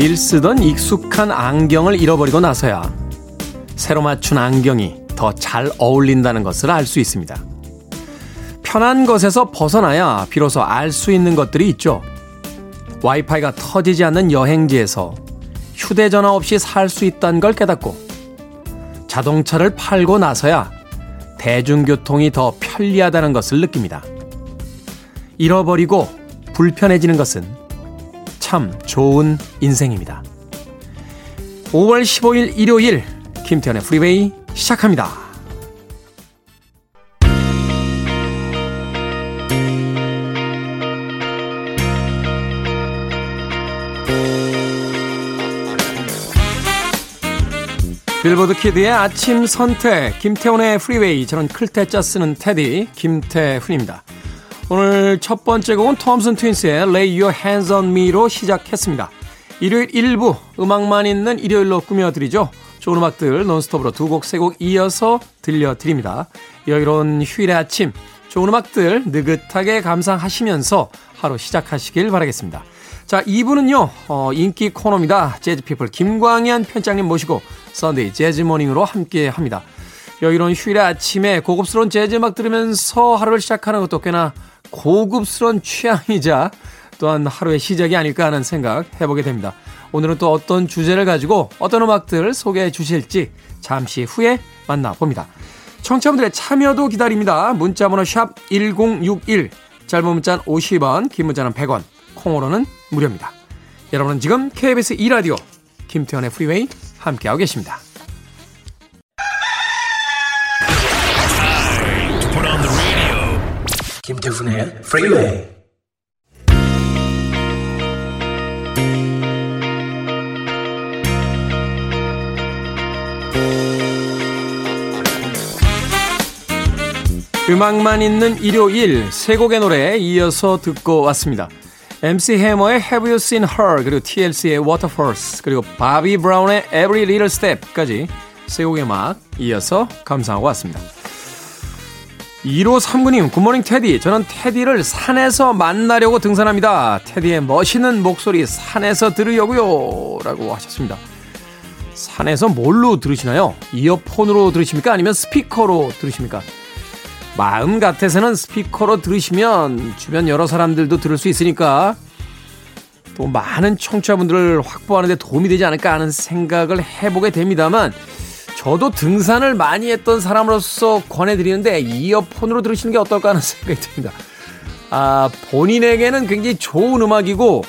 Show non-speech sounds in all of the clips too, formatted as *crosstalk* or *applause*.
매일 쓰던 익숙한 안경을 잃어버리고 나서야 새로 맞춘 안경이 더 잘 어울린다는 것을 알 수 있습니다. 편한 것에서 벗어나야 비로소 알 수 있는 것들이 있죠. 와이파이가 터지지 않는 여행지에서 휴대전화 없이 살 수 있다는 걸 깨닫고 자동차를 팔고 나서야 대중교통이 더 편리하다는 것을 느낍니다. 잃어버리고 불편해지는 것은 참 좋은 인생입니다. 5월 15일 일요일 김태훈의 프리웨이 시작합니다. 빌보드 키드의 아침 선택 김태훈의 프리웨이 저는 클 태 자 쓰는 태디 김태훈입니다. 오늘 첫 번째 곡은 톰슨 트윈스의 Lay Your Hands on Me로 시작했습니다. 일요일 1부 음악만 있는 일요일로 꾸며드리죠. 좋은 음악들 논스톱으로 두 곡, 세 곡 이어서 들려드립니다. 여유로운 휴일의 아침 좋은 음악들 느긋하게 감상하시면서 하루 시작하시길 바라겠습니다. 자, 2부는요, 어, 인기 코너입니다. 재즈피플 김광현 편집장님 모시고 Sunday 재즈 Morning으로 함께 합니다. 여유로운 휴일의 아침에 고급스러운 재즈 음악 들으면서 하루를 시작하는 것도 꽤나 고급스러운 취향이자 또한 하루의 시작이 아닐까 하는 생각 해보게 됩니다. 오늘은 또 어떤 주제를 가지고 어떤 음악들을 소개해 주실지 잠시 후에 만나봅니다. 청취자분들의 참여도 기다립니다. 문자번호 샵 1061, 짧은 문자는 50원, 긴 문자는 100원, 콩으로는 무료입니다. 여러분은 지금 KBS 2라디오 김태훈의 프리웨이 함께하고 계십니다. 김태훈의 프리웨이 음악만 있는 일요일 세 곡의 노래 이어서 듣고 왔습니다. MC 해머의 Have You Seen Her 그리고 TLC의 Waterfalls 그리고 바비 브라운의 Every Little Step까지 세 곡의 음악 이어서 감상하고 왔습니다. 1호 3구님 굿모닝 테디 저는 테디를 산에서 만나려고 등산합니다. 테디의 멋있는 목소리 산에서 들으려고요 라고 하셨습니다. 산에서 뭘로 들으시나요? 이어폰으로 들으십니까? 아니면 스피커로 들으십니까? 마음 같아서는 스피커로 들으시면 주변 여러 사람들도 들을 수 있으니까 또 많은 청취자분들을 확보하는 데 도움이 되지 않을까 하는 생각을 해보게 됩니다만 저도 등산을 많이 했던 사람으로서 권해드리는데 이어폰으로 들으시는 게 어떨까 하는 *laughs* 생각이 듭니다. 아, 본인에게는 굉장히 좋은 음악이고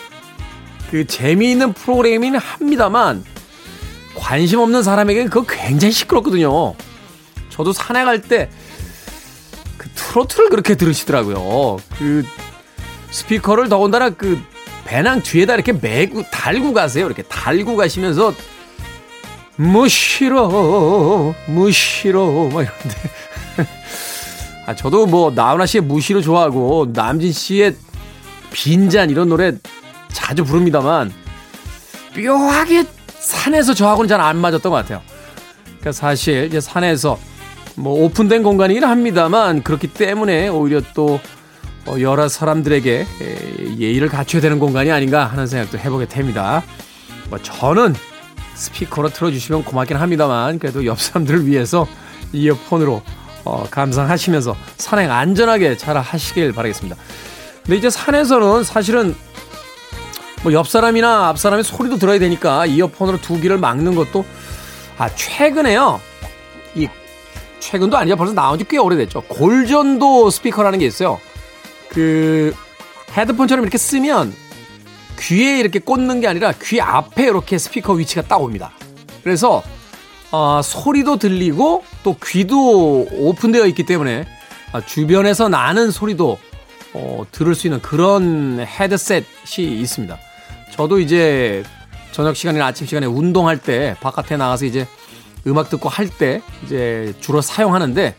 그 재미있는 프로그램이긴 합니다만 관심 없는 사람에게는 그거 굉장히 시끄럽거든요. 저도 산에 갈 때 그 트로트를 그렇게 들으시더라고요. 그 스피커를 더군다나 그 배낭 뒤에다 이렇게 매고 달고 가세요. 이렇게 달고 가시면서 무시로 무시로 막 이런데 *laughs* 아 저도 뭐 나훈아 씨의 무시로 좋아하고 남진 씨의 빈잔 이런 노래 자주 부릅니다만 묘하게 산에서 저하고는 잘 안 맞았던 것 같아요. 그러니까 사실 이제 산에서 뭐 오픈된 공간이긴 합니다만 그렇기 때문에 오히려 또 어, 여러 사람들에게 예의를 갖춰야 되는 공간이 아닌가 하는 생각도 해보게 됩니다. 뭐 저는 스피커로 틀어주시면 고맙긴 합니다만 그래도 옆 사람들을 위해서 이어폰으로 어, 감상하시면서 산행 안전하게 잘 하시길 바라겠습니다. 근데 이제 산에서는 사실은 뭐 옆 사람이나 앞 사람의 소리도 들어야 되니까 이어폰으로 두 귀를 막는 것도 아 최근에요. 이 최근도 아니죠. 벌써 나온 지 꽤 오래됐죠. 골전도 스피커라는 게 있어요. 그 헤드폰처럼 이렇게 쓰면 귀에 이렇게 꽂는 게 아니라 귀 앞에 이렇게 스피커 위치가 딱 옵니다. 그래서 어, 소리도 들리고 또 귀도 오픈되어 있기 때문에 어, 주변에서 나는 소리도 어, 들을 수 있는 그런 헤드셋이 있습니다. 저도 이제 저녁 시간이나 아침 시간에 운동할 때 바깥에 나가서 이제 음악 듣고 할 때 이제 주로 사용하는데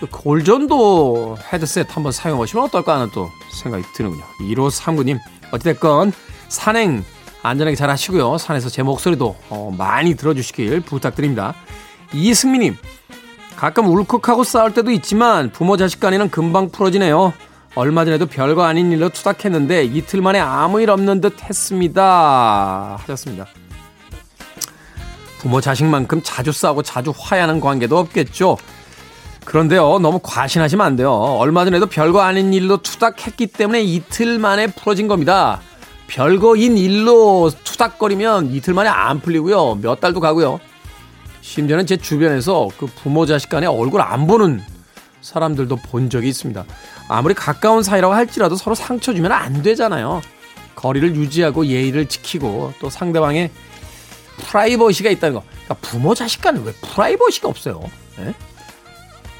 그 골전도 헤드셋 한번 사용해 보시면 어떨까 하는 또 생각이 드는군요. 1호 3구님 어찌됐건 산행 안전하게 잘 하시고요. 산에서 제 목소리도 어, 많이 들어주시길 부탁드립니다. 이승미님, 가끔 울컥하고 싸울 때도 있지만 부모 자식 간에는 금방 풀어지네요. 얼마 전에도 별거 아닌 일로 투닥했는데 이틀 만에 아무 일 없는 듯 했습니다. 하셨습니다. 부모 자식만큼 자주 싸우고 자주 화해하는 관계도 없겠죠. 그런데요, 너무 과신하시면 안 돼요. 얼마 전에도 별거 아닌 일로 투닥했기 때문에 이틀 만에 풀어진 겁니다. 별거인 일로 투닥거리면 이틀 만에 안 풀리고요. 몇 달도 가고요. 심지어는 제 주변에서 그 부모 자식 간에 얼굴 안 보는 사람들도 본 적이 있습니다. 아무리 가까운 사이라고 할지라도 서로 상처 주면 안 되잖아요. 거리를 유지하고 예의를 지키고 또 상대방의 프라이버시가 있다는 거. 그러니까 부모 자식 간에 왜 프라이버시가 없어요? 예?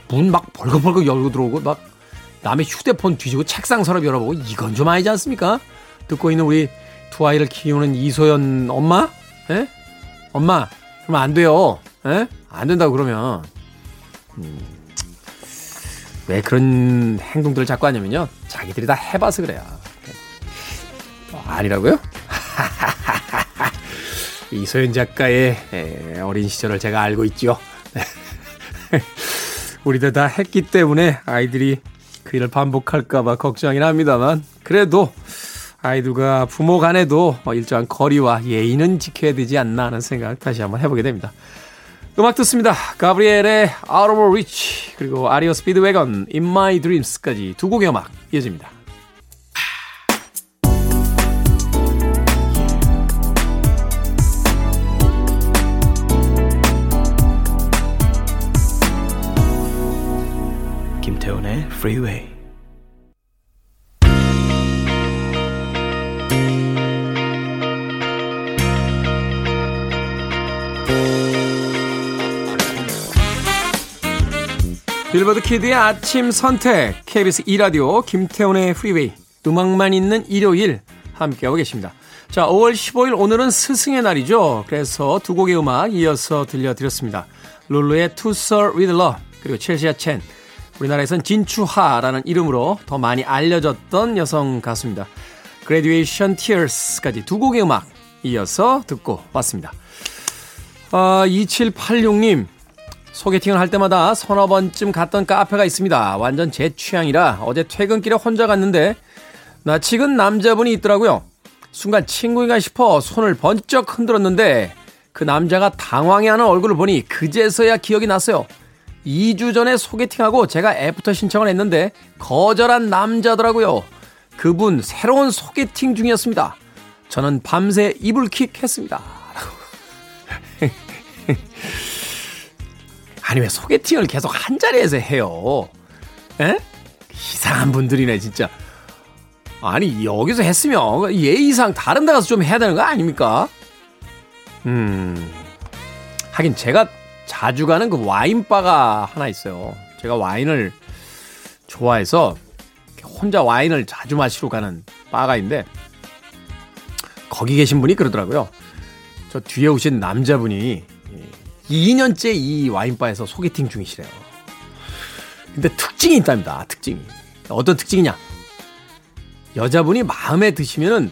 문 막 벌컥벌컥 열고 들어오고 막 남의 휴대폰 뒤지고 책상 서랍 열어보고 이건 좀 아니지 않습니까? 듣고 있는 우리 두 아이를 키우는 이소연 엄마? 예? 엄마, 그러면 안 돼요. 예? 안 된다고 그러면. 음, 왜 그런 행동들을 자꾸 하냐면요. 자기들이 다 해봐서 그래요. 어, 아니라고요? *laughs* 이소연 작가의 어린 시절을 제가 알고 있죠. *laughs* 우리들 다 했기 때문에 아이들이 그 일을 반복할까봐 걱정이긴 합니다만 그래도 아이들과 부모 간에도 일정한 거리와 예의는 지켜야 되지 않나 하는 생각 다시 한번 해보게 됩니다. 음악 듣습니다. 가브리엘의 Out of Reach 그리고 아리오 스피드웨건 In My Dreams까지 두 곡의 음악 이어집니다. Freeway. 빌보드 Kid의 아침 선택 KBS 2라디오 김태훈의 Freeway 음악만 있는 일요일 함께하고 계십니다. 자 5월 15일 오늘은 스승의 날이죠. 그래서 두 곡의 음악 이어서 들려드렸습니다. 룰루의 To Sir With Love 그리고 첼시아 첸 우리나라에선 진추하라는 이름으로 더 많이 알려졌던 여성 가수입니다. Graduation Tears까지 두 곡의 음악 이어서 듣고 왔습니다. 아, 2786님 소개팅을 할 때마다 서너 번쯤 갔던 카페가 있습니다. 완전 제 취향이라 어제 퇴근길에 혼자 갔는데 나치근 남자분이 있더라고요. 순간 친구인가 싶어 손을 번쩍 흔들었는데 그 남자가 당황해하는 얼굴을 보니 그제서야 기억이 났어요. 2주 전에 소개팅하고 제가 애프터 신청을 했는데 거절한 남자더라고요. 그분 새로운 소개팅 중이었습니다. 저는 밤새 이불킥 했습니다. *laughs* 아니 왜 소개팅을 계속 한 자리에서 해요? 에? 이상한 분들이네 진짜. 아니 여기서 했으면 예의상 다른 데 가서 좀 해야 되는 거 아닙니까? 음 하긴 제가 자주 가는 그 와인바가 하나 있어요. 제가 와인을 좋아해서 혼자 와인을 자주 마시러 가는 바가 있는데 거기 계신 분이 그러더라고요. 저 뒤에 오신 남자분이 2년째 이 와인바에서 소개팅 중이시래요. 근데 특징이 있답니다. 특징이. 어떤 특징이냐? 여자분이 마음에 드시면은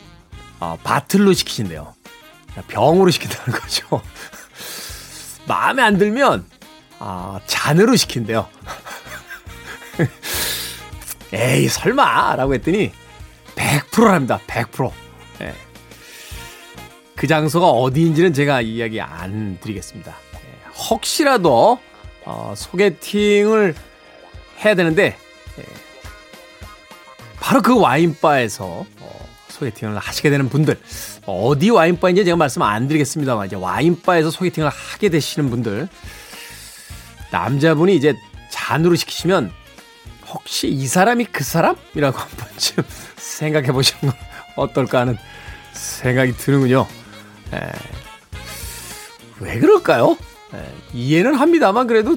어, 바틀로 시키신대요. 병으로 시킨다는 거죠. 마음에 안 들면 아, 잔으로 시킨대요. *laughs* 에이 설마 라고 했더니 100%랍니다. 100%. 예. 그 장소가 어디인지는 제가 이야기 안 드리겠습니다. 혹시라도 어, 소개팅을 해야 되는데 예, 바로 그 와인바에서 어, 소개팅을 하시게 되는 분들 어디 와인바인지 제가 말씀 안 드리겠습니다만 이제 와인바에서 소개팅을 하게 되시는 분들 남자분이 이제 잔으로 시키시면 혹시 이 사람이 그 사람이라고 *laughs* 한 번쯤 생각해 보시는 건 어떨까 하는 생각이 드는군요. 에, 예. 왜 그럴까요? 예, 이해는 합니다만 그래도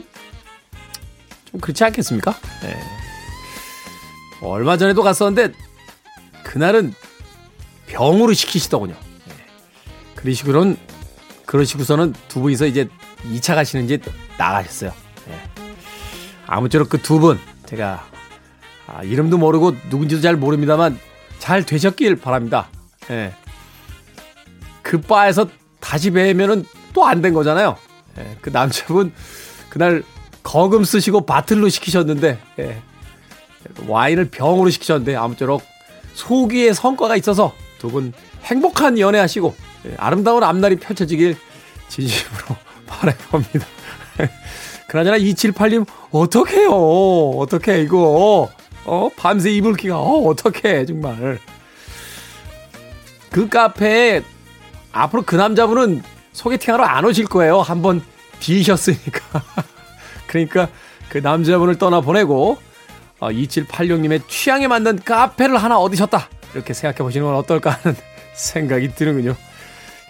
좀 그렇지 않겠습니까? 예. 얼마 전에도 갔었는데 그날은 병으로 시키시더군요. 예. 그러시고는 그러시고서는 두 분이서 이제 2차 가시는지 나가셨어요. 예. 아무쪼록 그 두 분 제가 아, 이름도 모르고 누군지도 잘 모릅니다만 잘 되셨길 바랍니다. 예. 그 바에서 다시 뵈면은 또 안 된 거잖아요. 예, 그 남자분 그날 거금 쓰시고 바틀로 시키셨는데 예, 와인을 병으로 시키셨는데 아무쪼록 소기의 성과가 있어서 두 분 행복한 연애하시고 예, 아름다운 앞날이 펼쳐지길 진심으로 *laughs* 바라봅니다. *laughs* 그나저나 278님 어떡해요? 어떡해 이거? 어 밤새 이불기가 어 어떡해 정말. 그 카페에 앞으로 그 남자분은 소개팅하러 안 오실 거예요. 한번 비셨으니까. *laughs* 그러니까 그 남자분을 떠나보내고 어, 2786님의 취향에 맞는 카페를 하나 얻으셨다 이렇게 생각해 보시는 건 어떨까 하는 *laughs* 생각이 드는군요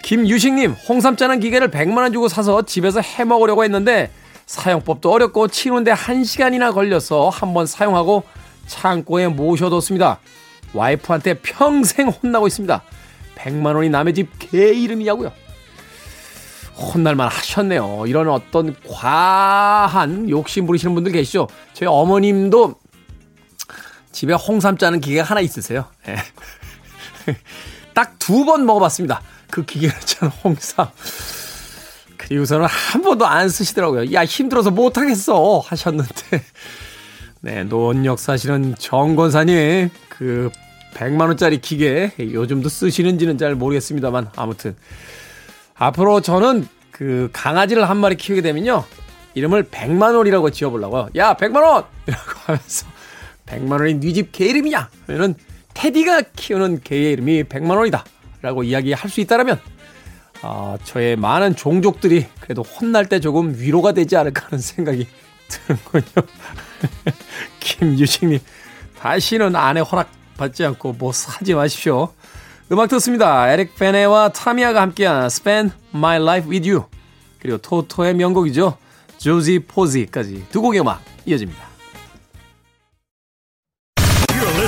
김유식님 홍삼 짜는 기계를 100만원 주고 사서 집에서 해 먹으려고 했는데 사용법도 어렵고 치우는데 1시간이나 걸려서 한번 사용하고 창고에 모셔뒀습니다. 와이프한테 평생 혼나고 있습니다. 100만 원이 남의 집 개 이름이냐고요. 혼날만 하셨네요. 이런 어떤 과한 욕심 부리시는 분들 계시죠? 저희 어머님도 집에 홍삼 짜는 기계가 하나 있으세요. 네. 예. *laughs* 딱두 번 먹어봤습니다. 그 기계를 짠 홍삼. 그리고서는 한 번도 안 쓰시더라고요. 야, 힘들어서 못하겠어. 하셨는데. 네, 노원역 사시는 정권사님, 그, 100만원짜리 기계, 요즘도 쓰시는지는 잘 모르겠습니다만, 아무튼. 앞으로 저는 그 강아지를 한 마리 키우게 되면요. 이름을 100만원이라고 지어보려고요. 야, 100만원! *laughs* 이라고 하면서, 100만원이 네집개 이름이냐? 그러면은, 테디가 키우는 개의 이름이 100만 원이다. 라고 이야기할 수 있다라면, 아, 저의 많은 종족들이 그래도 혼날 때 조금 위로가 되지 않을까 하는 생각이 드는군요. *laughs* 김유식님, 다시는 아내 허락 받지 않고 뭐 사지 마십시오. 음악 듣습니다. 에릭 베네와 타미아가 함께한 Spend My Life With You 그리고 토토의 명곡이죠. 조지 포지까지 두 곡의 음악 이어집니다.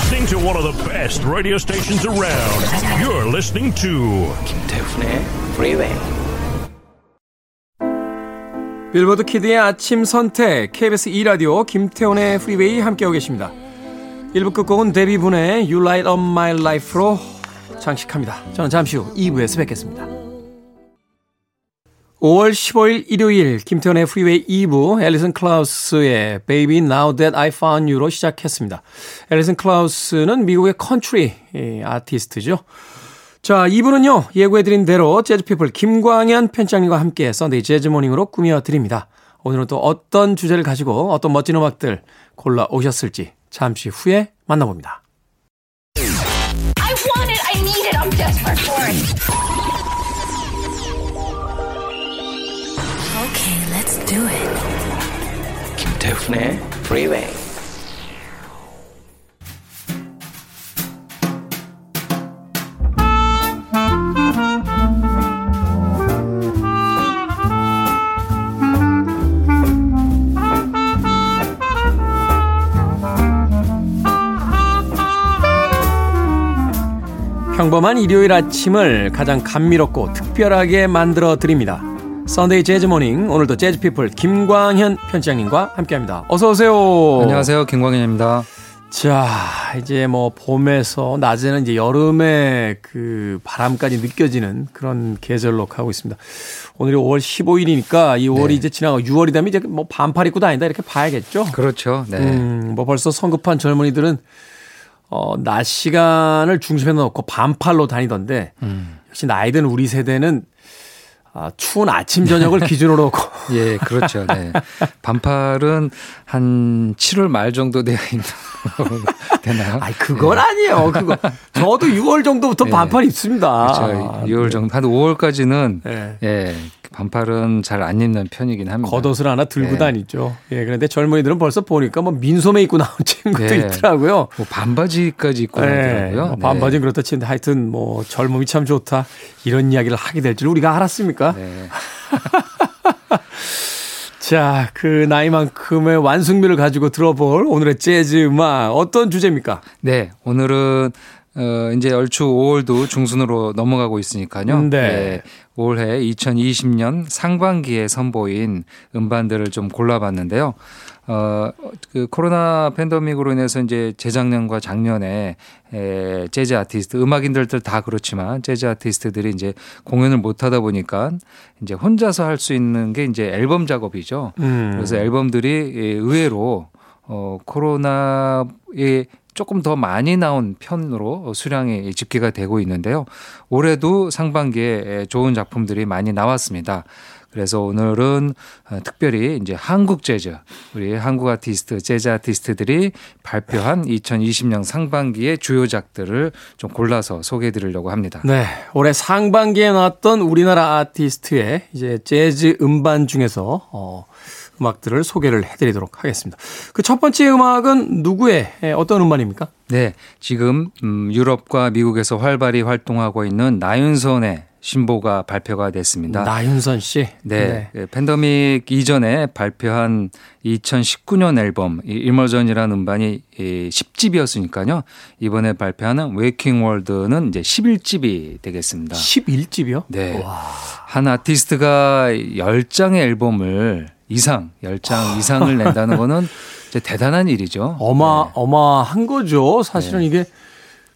Listening to one of the best radio stations around. You're listening to 김태훈의 Freeway. 빌보드 Kid의 아침 선택 KBS 2 라디오 김태훈의 Freeway 함께하고 계십니다. 1부 끝곡은 데비 분의 You Light Up My Life로 장식합니다. 저는 잠시 후 2부에서 뵙겠습니다. 5월 15일 일요일 김태훈의 Freeway 2부 앨리슨 크라우스의 Baby Now That I Found You로 시작했습니다. 앨리슨 크라우스는 미국의 컨트리 아티스트죠. 자, 2부는요, 예고해드린 대로 재즈피플 김광현 편집장님과 함께 Sunday Jazz Morning으로 꾸며드립니다. 오늘은 또 어떤 주제를 가지고 어떤 멋진 음악들 골라오셨을지 잠시 후에 만나봅니다. Do it. 김태훈의 Freeway. 평범한 일요일 아침을 가장 감미롭고 특별하게 만들어 드립니다. Sunday Jazz Morning 오늘도 재즈 피플 김광현 편집장님과 함께합니다. 어서 오세요. 안녕하세요. 김광현입니다. 자, 이제 뭐 봄에서 낮에는 이제 여름의 그 바람까지 느껴지는 그런 계절로 가고 있습니다. 오늘이 5월 15일이니까 이 5월이 네. 이제 지나고 6월이 되면 이제 뭐 반팔 입고 다닌다 이렇게 봐야겠죠. 그렇죠. 네. 음, 뭐 벌써 성급한 젊은이들은 어, 낮 시간을 중심에 놓고 반팔로 다니던데 음. 역시 나이 든 우리 세대는 아, 추운 아침 저녁을 *laughs* 기준으로 놓고 예, 그렇죠. 네. 반팔은 한 7월 말 정도 돼야 있는 *laughs* 되나요? 아니 그건 아니에요. 그거 저도 6월 정도부터 네. 반팔 입습니다. 그렇죠. 6월 정도 한 5월까지는 네. 예, 반팔은 잘 안 입는 편이긴 합니다. 겉옷을 하나 들고 네. 다니죠. 예, 그런데 젊은이들은 벌써 보니까 뭐 민소매 입고 나온 *laughs* 친구도 네. 있더라고요. 뭐 반바지까지 입고 네, 나더라고요. 뭐 반바지는 그렇다 치는데 하여튼 뭐 젊음이 참 좋다 이런 이야기를 하게 될 줄 우리가 알았습니까? 네. *laughs* 자, 그 나이만큼의 완숙미를 가지고 들어볼 오늘의 재즈 음악 어떤 주제입니까? 네, 오늘은 어 이제 얼추 5월도 중순으로 넘어가고 있으니까요. 네. 올해 2020년 상반기에 선보인 음반들을 좀 골라봤는데요. 어, 그 코로나 팬데믹으로 인해서 이제 재작년과 작년에 에, 재즈 아티스트, 음악인들들 다 그렇지만 재즈 아티스트들이 이제 공연을 못 하다 보니까 이제 혼자서 할 수 있는 게 이제 앨범 작업이죠. 음. 그래서 앨범들이 예, 의외로 어, 코로나에 조금 더 많이 나온 편으로 수량이 집계가 되고 있는데요. 올해도 상반기에 좋은 작품들이 많이 나왔습니다. 그래서 오늘은 어, 특별히 이제 한국 재즈, 우리 한국 아티스트, 재즈 아티스트들이 발표한 2020년 상반기의 주요작들을 좀 골라서 소개해 드리려고 합니다. 네. 올해 상반기에 나왔던 우리나라 아티스트의 이제 재즈 음반 중에서 어, 음악들을 소개를 해드리도록 하겠습니다. 그 첫 번째 음악은 누구의 에, 어떤 음반입니까? 네, 지금 음, 유럽과 미국에서 활발히 활동하고 있는 나윤선의 신보가 발표가 됐습니다. 나윤선 씨. 네, 네. 팬더믹 이전에 발표한 2019년 앨범 Immersion이라는 음반이 10집이었으니까요. 이번에 발표하는 Waking World는 이제 11집이 되겠습니다. 11집이요? 네. 와. 한 아티스트가 10장의 앨범을 이상, 10장 이상을 *laughs* 낸다는 거는 이제 대단한 일이죠. 어마, 네. 어마한 거죠. 사실은 네. 이게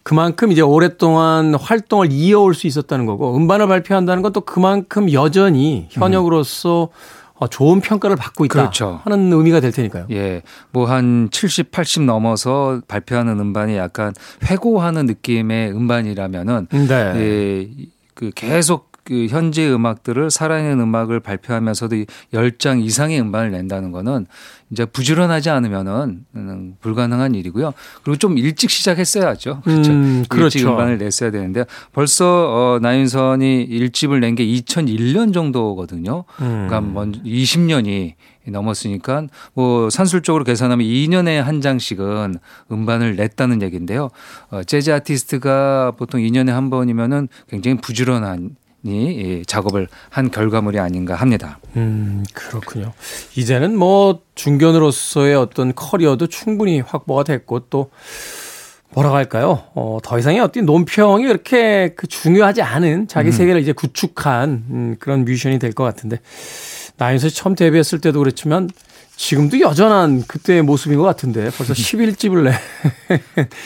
그만큼 이제 오랫동안 활동을 이어올 수 있었다는 거고 음반을 발표한다는 건또 그만큼 여전히 현역으로서 음. 좋은 평가를 받고 있다 그렇죠. 하는 의미가 될 테니까요. 예. 뭐 한 70, 80 넘어서 발표하는 음반이 약간 회고하는 느낌의 음반이라면은 네. 예. 그 계속 그 현재 음악들을 살아있는 음악을 발표하면서도 10장 이상의 음반을 낸다는 거는 이제 부지런하지 않으면은 음, 불가능한 일이고요. 그리고 좀 일찍 시작했어야죠. 그렇죠. 음, 그렇죠. 일찍 음반을 냈어야 되는데 벌써 어 나윤선이 1집을 낸 게 2001년 정도거든요. 음. 그러니까 먼저 20년이 넘었으니까 뭐 산술적으로 계산하면 2년에 한 장씩은 음반을 냈다는 얘기인데요. 어 재즈 아티스트가 보통 2년에 한 번이면은 굉장히 부지런한 이 작업을 한 결과물이 아닌가 합니다. 음, 그렇군요. 이제는 뭐 중견으로서의 어떤 커리어도 충분히 확보가 됐고 또 뭐라고 할까요? 어, 더 이상의 어떤 논평이 그렇게 그 중요하지 않은 자기 음. 세계를 이제 구축한 음, 그런 뮤지션이 될 것 같은데 나윤선 처음 데뷔했을 때도 그랬지만 지금도 여전한 그때의 모습인 것 같은데 벌써 *laughs* 11집을 내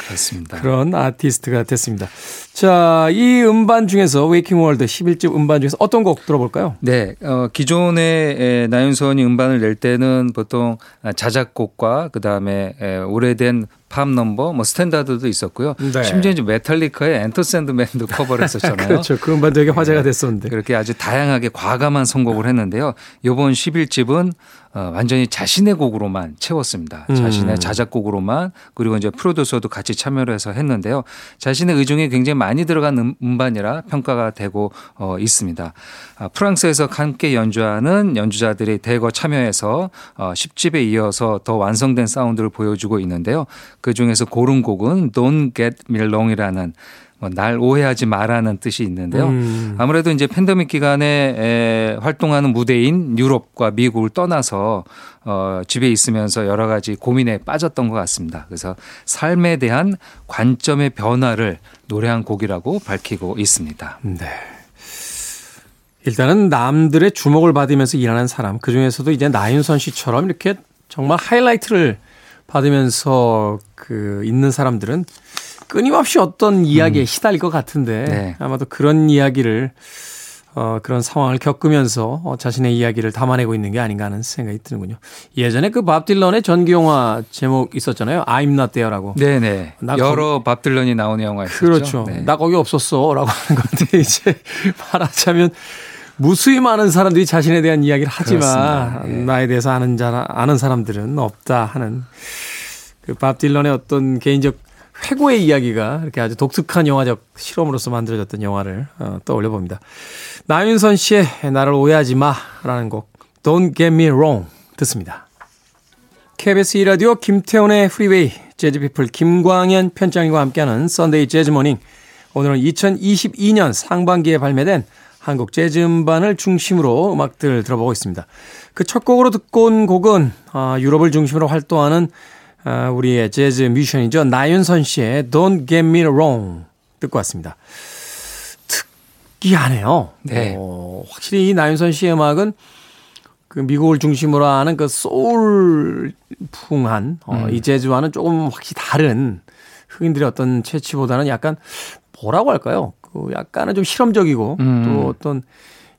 그렇습니다. 그런 아티스트가 됐습니다. 자, 이 음반 중에서 Waking World 11집 음반 중에서 어떤 곡 들어볼까요? 네, 어, 기존에 나윤선이 음반을 낼 때는 보통 자작곡과 그 다음에 오래된 팝 넘버, 뭐 스탠다드도 있었고요. 네. 심지어 이제 메탈리카의 Enter Sandman도 *laughs* 커버를 했었잖아요. 그렇죠. 그 음반 되게 화제가 됐었는데. 그렇게 아주 다양하게 과감한 선곡을 했는데요. 이번 11집은 어, 완전히 자신의 곡으로만 채웠습니다. 음. 자신의 자작곡으로만 그리고 이제 프로듀서도 같이 참여를 해서 했는데요. 자신의 의중이 굉장히 많이 들어간 음, 음반이라 평가가 되고 어, 있습니다. 아, 프랑스에서 함께 연주하는 연주자들이 대거 참여해서 어, 10집에 이어서 더 완성된 사운드를 보여주고 있는데요. 그 중에서 고른 곡은 Don't Get Me Wrong이라는 뭐 날 오해하지 마라는 뜻이 있는데요. 음. 아무래도 이제 팬데믹 기간에 에, 활동하는 무대인 유럽과 미국을 떠나서 어, 집에 있으면서 여러 가지 고민에 빠졌던 것 같습니다. 그래서 삶에 대한 관점의 변화를 노래한 곡이라고 밝히고 있습니다. 네. 일단은 남들의 주목을 받으면서 일하는 사람, 그 중에서도 이제 나윤선 씨처럼 이렇게 정말 하이라이트를 받으면서 그 있는 사람들은 끊임없이 어떤 이야기에 음. 시달릴 것 같은데 네. 아마도 그런 이야기를 어, 그런 상황을 겪으면서 어, 자신의 이야기를 담아내고 있는 게 아닌가 하는 생각이 드는군요. 예전에 그 밥 딜런의 전기 영화 제목 있었잖아요. I'm not there라고. 네네. 여러 밥 딜런이 나오는 영화였죠. 그렇죠. 네. 나 거기 없었어라고 하는 건데 *laughs* 이제 말하자면 무수히 많은 사람들이 자신에 대한 이야기를 하지만 예. 나에 대해서 아는 자 아는 사람들은 없다 하는 그밥 딜런의 어떤 개인적 회고의 이야기가 이렇게 아주 독특한 영화적 실험으로서 만들어졌던 영화를 어, 떠올려 봅니다. 나윤선 씨의 나를 오해하지 마라는 곡 Don't Get Me Wrong 듣습니다. KBS 2라디오 김태훈의 Freeway 재즈피플 김광현 편집장님과 함께하는 Sunday Jazz Morning 오늘은 2022년 상반기에 발매된 한국 재즈 음반을 중심으로 음악들 들어보고 있습니다. 그 첫 곡으로 듣고 온 곡은 아, 유럽을 중심으로 활동하는 아, 우리의 재즈 뮤지션이죠. 나윤선 씨의 Don't Get Me Wrong 듣고 왔습니다. 특이하네요. 네. 어, 확실히 이 나윤선 씨의 음악은 그 미국을 중심으로 하는 그 소울풍한 어, 음. 이 재즈와는 조금 확실히 다른 흑인들의 어떤 채취보다는 약간 뭐라고 할까요? 그 약간은 좀 실험적이고 음. 또 어떤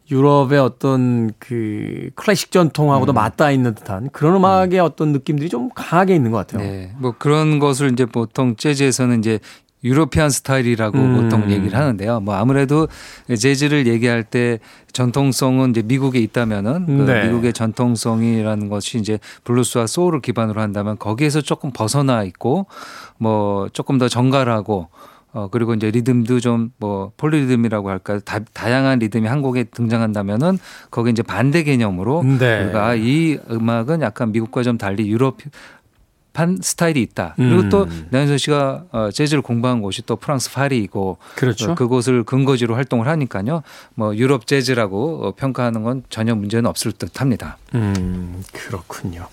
유럽의 어떤 그 클래식 전통하고도 맞닿아 있는 듯한 그런 음악의 어떤 느낌들이 좀 강하게 있는 것 같아요. 네. 뭐 그런 것을 이제 보통 재즈에서는 이제 유로피안 스타일이라고 음. 보통 얘기를 하는데요. 뭐 아무래도 재즈를 얘기할 때 전통성은 이제 미국에 있다면은 그 네. 미국의 전통성이라는 것이 이제 블루스와 소울을 기반으로 한다면 거기에서 조금 벗어나 있고 뭐 조금 더 정갈하고 어 그리고 이제 리듬도 좀 뭐 폴리리듬이라고 할까요? 다, 다양한 리듬이 한 곡에 등장한다면은 거기 이제 반대 개념으로 네. 우리가 이 음악은 약간 미국과 좀 달리 유럽 판 스타일이 있다. 그리고 음. 또 나윤선 씨가 어, 재즈를 공부한 곳이 또 프랑스 파리이고 그렇죠. 어, 그곳을 근거지로 활동을 하니까요. 뭐 유럽 재즈라고 어, 평가하는 건 전혀 문제는 없을 듯합니다. 음, 그렇군요.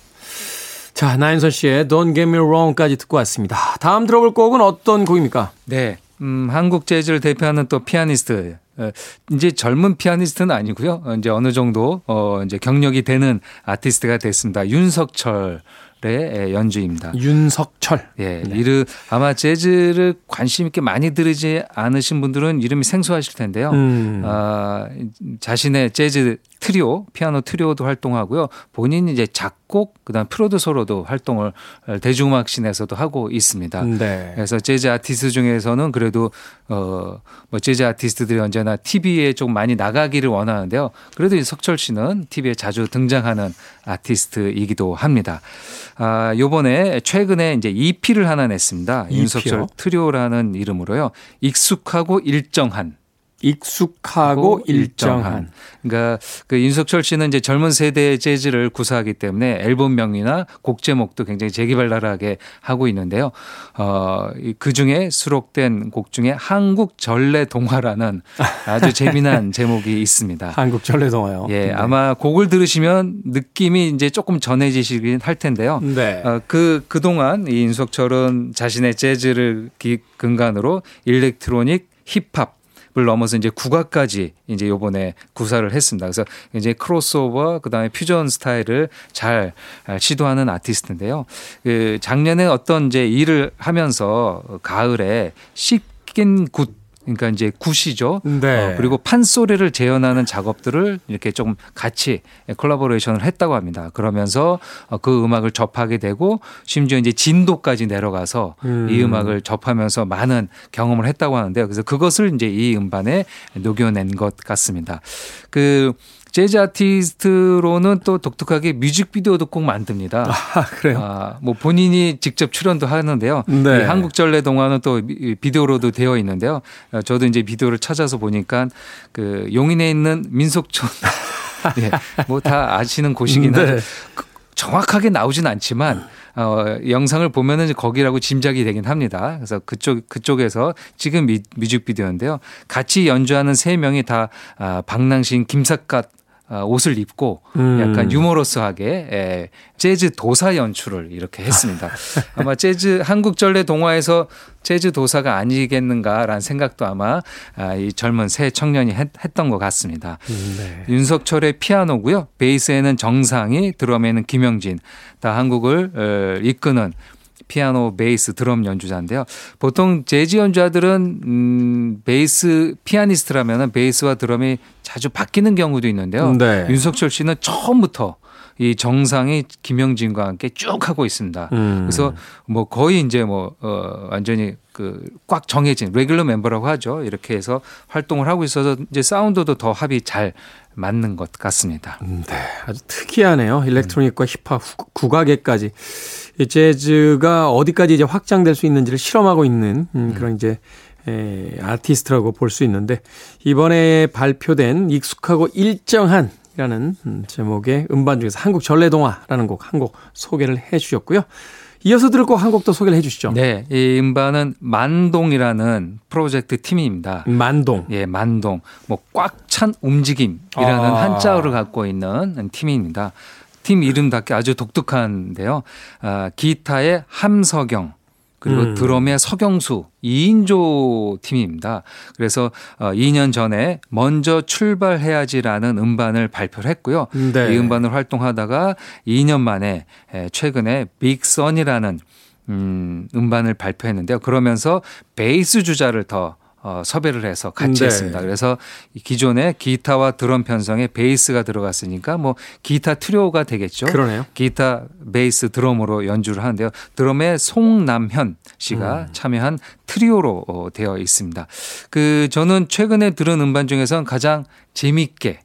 자, 나인선 씨의 Don't Get Me Wrong까지 듣고 왔습니다. 다음 들어볼 곡은 어떤 곡입니까? 네. 음, 한국 재즈를 대표하는 또 피아니스트. 어, 이제 젊은 피아니스트는 아니고요. 어, 이제 어느 정도 어 이제 경력이 되는 아티스트가 됐습니다. 윤석철의 예, 연주입니다. 윤석철. 예, 이르 아마 재즈를 관심 있게 많이 들으지 않으신 분들은 이름이 생소하실 텐데요. 음. 아, 자신의 재즈 트리오, 피아노 트리오도 활동하고요. 본인이 이제 작 곡, 그다음 프로듀서로도 활동을 대중음악 씬에서도 하고 있습니다. 네. 그래서 재즈 아티스트 중에서는 그래도 어뭐 재즈 아티스트들이 언제나 TV에 좀 많이 나가기를 원하는데요. 그래도 이 석철 씨는 TV에 자주 등장하는 아티스트이기도 합니다. 아, 요번에 최근에 이제 EP를 하나 냈습니다. 요? 윤석철 트리오라는 이름으로요. 익숙하고 일정한 익숙하고 일정한. 그러니까 그 윤석철 씨는 이제 젊은 세대의 재즈를 구사하기 때문에 앨범명이나 곡 제목도 굉장히 재기발랄하게 하고 있는데요. 어, 그 중에 수록된 곡 중에 한국 전래 동화라는 *laughs* 아주 재미난 제목이 있습니다. 한국 전래 동화요. 예, 네. 아마 곡을 들으시면 느낌이 이제 조금 전해지시긴 할 텐데요. 네. 어, 그, 그동안 이 윤석철은 자신의 재즈를 기, 근간으로 일렉트로닉 힙합 을 넘어서 이제 국악까지 이제 요번에 구사를 했습니다. 그래서 이제 크로스오버 그다음에 퓨전 스타일을 잘 시도하는 아티스트인데요. 그 작년에 어떤 이제 일을 하면서 가을에 씻김굿 그러니까 이제 굿이죠. 네. 어, 그리고 판소리를 재현하는 작업들을 이렇게 좀 같이 콜라보레이션을 했다고 합니다. 그러면서 어, 그 음악을 접하게 되고 심지어 이제 진도까지 내려가서 음. 이 음악을 접하면서 많은 경험을 했다고 하는데요. 그래서 그것을 이제 이 음반에 녹여낸 것 같습니다. 그 재즈 아티스트로는 또 독특하게 뮤직비디오도 꼭 만듭니다. 아, 그래요? 아, 뭐 본인이 직접 출연도 하는데요. 네. 이 한국전래 동화는 또 미- 비디오로도 되어 있는데요. 어, 저도 이제 비디오를 찾아서 보니까 그 용인에 있는 민속촌 *laughs* 예, 뭐 다 아시는 곳이긴 네. 한데 그- 정확하게 나오진 않지만 어, 영상을 보면은 거기라고 짐작이 되긴 합니다. 그래서 그쪽 그쪽에서 지금 미, 뮤직비디오인데요. 같이 연주하는 세 명이 다 아, 방랑신 김삿갓 아, 옷을 입고 음. 약간 유머러스하게 에, 재즈 도사 연출을 이렇게 했습니다. *laughs* 아마 재즈 한국 전래 동화에서 재즈 도사가 아니겠는가라는 생각도 아마 아, 이 젊은 새 청년이 했, 했던 것 같습니다. 네. 윤석철의 피아노고요. 베이스에는 정상이, 드럼에는 김영진. 다 한국을 어, 이끄는 피아노, 베이스, 드럼 연주자인데요. 보통 재즈 연주자들은 음, 베이스 피아니스트라면 베이스와 드럼이 자주 바뀌는 경우도 있는데요. 네. 윤석철 씨는 처음부터 이 정상이 김영진과 함께 쭉 하고 있습니다. 음. 그래서 뭐 거의 이제 뭐 어, 완전히 그 꽉 정해진 레귤러 멤버라고 하죠. 이렇게 해서 활동을 하고 있어서 이제 사운드도 더 합이 잘 맞는 것 같습니다. 네, 아주 특이하네요. 일렉트로닉과 힙합, 후- 국악에까지 이 재즈가 어디까지 이제 확장될 수 있는지를 실험하고 있는 음, 그런 이제 에, 아티스트라고 볼 수 있는데 이번에 발표된 익숙하고 일정한 이라는 음, 제목의 음반 중에서 한국 전래동화라는 곡 한 곡 소개를 해 주셨고요. 이어서 들을 곡 한곡더 소개를 해 주시죠. 네, 이 음반은 만동이라는 프로젝트 팀입니다. 만동. 예, 만동. 뭐 꽉 찬 움직임이라는 아. 한자어를 갖고 있는 팀입니다. 팀 이름답게 아주 독특한데요. 아, 기타의 함석영 그리고 음. 드럼의 서경수 2인조 팀입니다. 그래서 어, 2년 전에 먼저 출발해야지라는 음반을 발표를 했고요. 네. 이 음반을 활동하다가 2년 만에 에, 최근에 빅선이라는 음, 음반을 발표했는데요. 그러면서 베이스 주자를 더 어, 섭외를 해서 같이 네. 했습니다. 그래서 이 기존에 기타와 드럼 편성에 베이스가 들어갔으니까 뭐 기타 트리오가 되겠죠. 그러네요. 기타, 베이스, 드럼으로 연주를 하는데요. 드럼에 송남현 씨가 음. 참여한 트리오로 어, 되어 있습니다. 그 저는 최근에 들은 음반 중에서는 가장 재밌게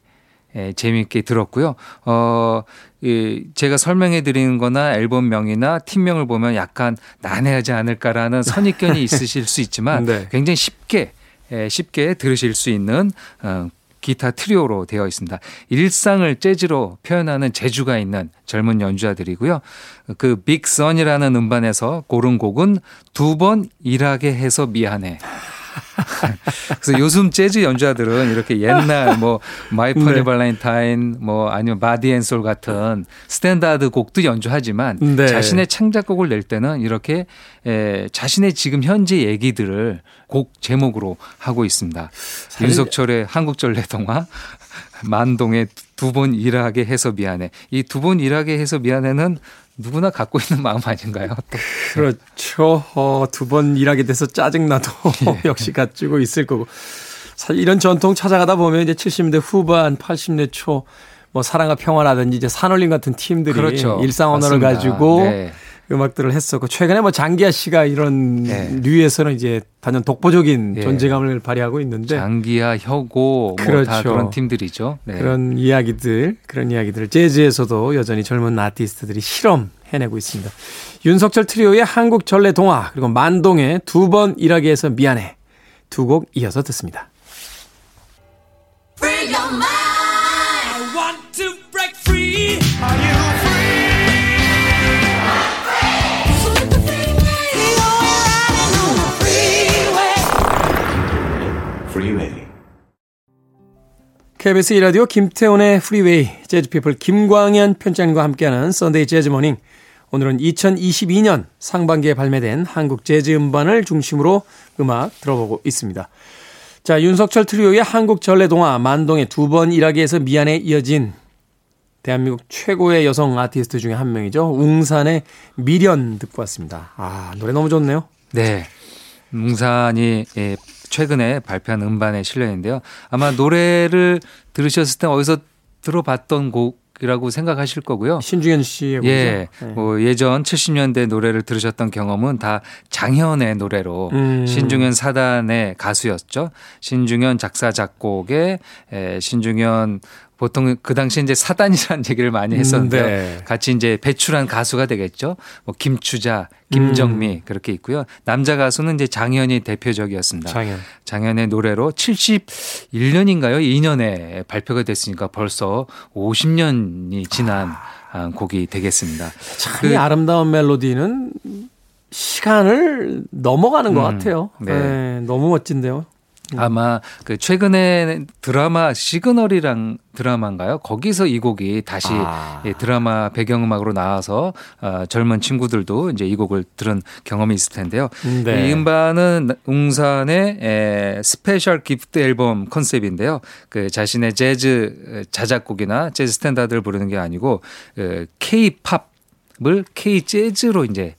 예, 재미있게 들었고요. 어, 이 제가 설명해 드리는 거나 앨범명이나 팀명을 보면 약간 난해하지 않을까라는 선입견이 *laughs* 있으실 수 있지만 네. 굉장히 쉽게 예, 쉽게 들으실 수 있는 어, 기타 트리오로 되어 있습니다. 일상을 재즈로 표현하는 재주가 있는 젊은 연주자들이고요. 그 빅선이라는 음반에서 고른 곡은 두 번 일하게 해서 미안해. 그래서 요즘 재즈 연주자들은 이렇게 옛날 뭐 My Funny 네. 발렌타인 뭐 아니면 Body and Soul 같은 스탠다드 곡도 연주하지만 네. 자신의 창작곡을 낼 때는 이렇게 에, 자신의 지금 현재 얘기들을 곡 제목으로 하고 있습니다. 윤석철의 한국전래 동화 만동의 두 번 일하게 해서 미안해. 이 두 번 일하게 해서 미안해는 누구나 갖고 있는 마음 아닌가요? 또. 그렇죠. 어, 두 번 일하게 돼서 짜증나도 *laughs* 예. 역시 가지고 있을 거고. 사실 이런 전통 찾아가다 보면 이제 70년대 후반, 80년대 초, 뭐 사랑과 평화라든지 이제 산울림 같은 팀들이 그렇죠. 일상 언어를 맞습니다. 가지고 네. 음악들을 했었고 최근에 뭐 장기하 씨가 이런 네. 류에서는 이제 단연 독보적인 예. 존재감을 발휘하고 있는데 장기야, 혁오 뭐다 그렇죠. 그런 팀들이죠. 네. 그런 이야기들, 그런 이야기들을 재즈에서도 여전히 젊은 아티스트들이 실험 해내고 있습니다. 윤석철 트리오의 한국 전래 동화 그리고 만동의 두 번 일하게 해서 미안해 두 곡 이어서 듣습니다. KBS 이라디오 김태훈의 Freeway Jazz People 김광현 편집장님과 함께하는 Sunday Jazz Morning 오늘은 2022년 상반기에 발매된 한국 재즈 음반을 중심으로 음악 들어보고 있습니다. 자 윤석철 트리오의 한국 전래동화 만동의 두 번 일하게 해서 미안해 이어진 대한민국 최고의 여성 아티스트 중에 한 명이죠. 웅산의 미련 듣고 왔습니다. 아 노래 너무 좋네요. 네. 웅산이 예, 최근에 발표한 음반에 실려 있는데요. 아마 노래를 들으셨을 때 어디서 들어봤던 곡 이라고 생각하실 거고요. 신중현 씨의 예, 곡이죠. 네. 뭐 예전 70년대 노래를 들으셨던 경험은 다 장현의 노래로 음. 신중현 사단의 가수였죠. 신중현 작사 작곡에 에, 신중현 보통 그 당시 이제 사단이라는 얘기를 많이 했었는데요. 음, 네. 같이 이제 배출한 가수가 되겠죠. 뭐 김추자, 김정미 그렇게 있고요. 남자 가수는 이제 장현이 대표적이었습니다. 음. 장현. 장현의 노래로 71년인가요? 2년에 발표가 됐으니까 벌써 50년이 지난 아, 곡이 되겠습니다. 참이 그- 아름다운 멜로디는 시간을 넘어가는 것 음, 같아요. 네. 네, 너무 멋진데요. 아마 그 최근에 드라마 시그널이랑 드라마인가요? 거기서 이 곡이 다시 아. 예, 드라마 배경음악으로 나와서 어, 젊은 친구들도 이제 이 곡을 들은 경험이 있을 텐데요. 네. 이 음반은 웅산의 에, Special Gift 앨범 컨셉인데요. 그 자신의 재즈 자작곡이나 재즈 스탠다드를 부르는 게 아니고 그 K-pop을 K 재즈로 이제 에,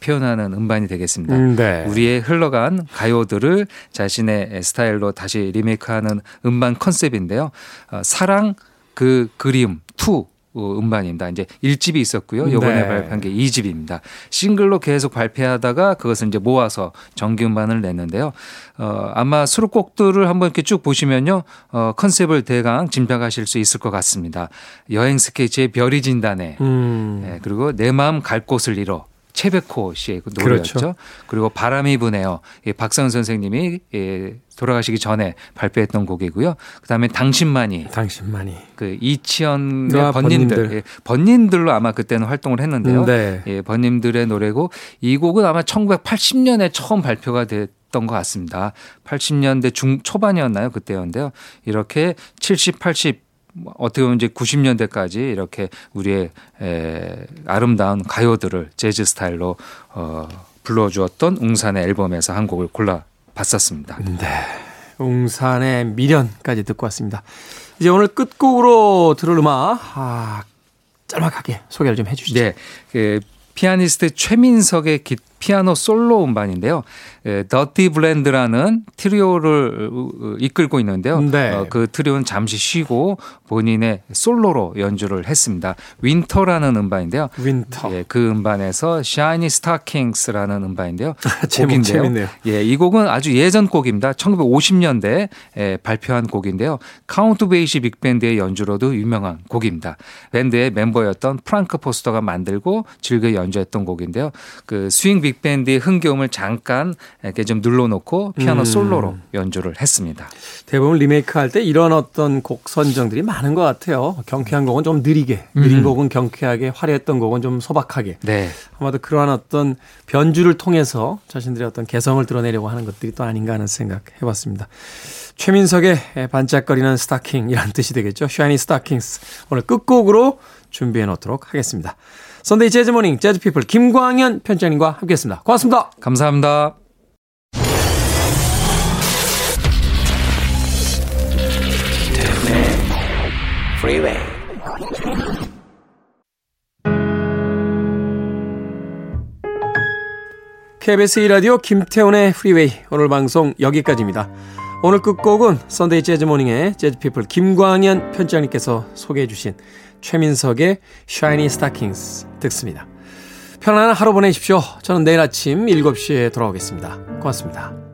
표현하는 음반이 되겠습니다. 음, 네. 우리의 흘러간 가요들을 자신의 스타일로 다시 리메이크하는 음반 컨셉인데요. 어, 사랑 그 그리움 2 음반입니다. 이제 1집이 있었고요. 요번에 네. 발표한 게 2집입니다. 싱글로 계속 발표하다가 그것을 이제 모아서 정규 음반을 냈는데요. 어, 아마 수록곡들을 한번 이렇게 쭉 보시면요. 어, 컨셉을 대강 짐작하실 수 있을 것 같습니다. 여행 스케치의 별이 진다네. 음. 네, 그리고 내 마음 갈 곳을 잃어. 최백호 씨의 그 노래였죠. 그렇죠. 그리고 바람이 부네요. 예, 박선 선생님이 예, 돌아가시기 전에 발표했던 곡이고요. 그다음에 당신만이 당신만이. 그 이치현의 아, 번님들, 번님들. 예, 번님들로 아마 그때는 활동을 했는데요. 음, 네. 예, 번님들의 노래고 이 곡은 아마 1980년에 처음 발표가 됐던 것 같습니다. 80년대 중 초반이었나요? 그때였는데요. 이렇게 70, 80뭐 어떻게 보면 이제 90년대까지 이렇게 우리의 에, 아름다운 가요들을 재즈 스타일로 어, 불러주었던 웅산의 앨범에서 한 곡을 골라 봤었습니다. 웅산의 미련까지 듣고 왔습니다. 이제 오늘 끝곡으로 들을 음악 아, 짤막하게 소개를 좀 해주시죠. 네, 그 피아니스트 최민석의 기, 피아노 솔로 음반인데요. 에, Dirty Blend라는 트리오를 이끌고 있는데요. 네. 어, 그 트리오는 잠시 쉬고 본인의 솔로로 연주를 했습니다. Winter라는 음반인데요. Winter. 예, 그 음반에서 Shiny Stockings라는 음반인데요. *laughs* 제목. 재밌네요. 예, 이 곡은 아주 예전 곡입니다. 1950년대에 에, 발표한 곡인데요. 카운트 베이시 빅밴드의 연주로도 유명한 곡입니다. 밴드의 멤버였던 프랑크 포스터가 만들고 즐겨 연주했던 곡인데요. 그 스윙 빅밴드의 흥겨움을 잠깐 이렇게 좀 눌러놓고 피아노 음. 솔로로 연주를 했습니다. 대부분 리메이크 할 때 이런 어떤 곡 선정들이 많은 것 같아요. 경쾌한 곡은 좀 느리게, 느린 곡은 경쾌하게, 화려했던 곡은 좀 소박하게. 네. 아마도 그러한 어떤 변주를 통해서 자신들의 어떤 개성을 드러내려고 하는 것들이 또 아닌가 하는 생각 해봤습니다. 최민석의 반짝거리는 스타킹이라는 뜻이 되겠죠. Shiny Stockings. 오늘 끝곡으로 준비해 놓도록 하겠습니다. Sunday Jazz Morning Jazz People 김광현 편집장님과 함께 했습니다. 고맙습니다. 감사합니다. KBS 2라디오 김태훈의 Freeway 오늘 방송 여기까지입니다. 오늘 끝곡은 Sunday Jazz Morning의 Jazz People 김광현 편집장님께서 소개해 주신 최민석의 Shiny Stockings 듣습니다. 편안한 하루 보내십시오. 저는 내일 아침 7시에 돌아오겠습니다. 고맙습니다.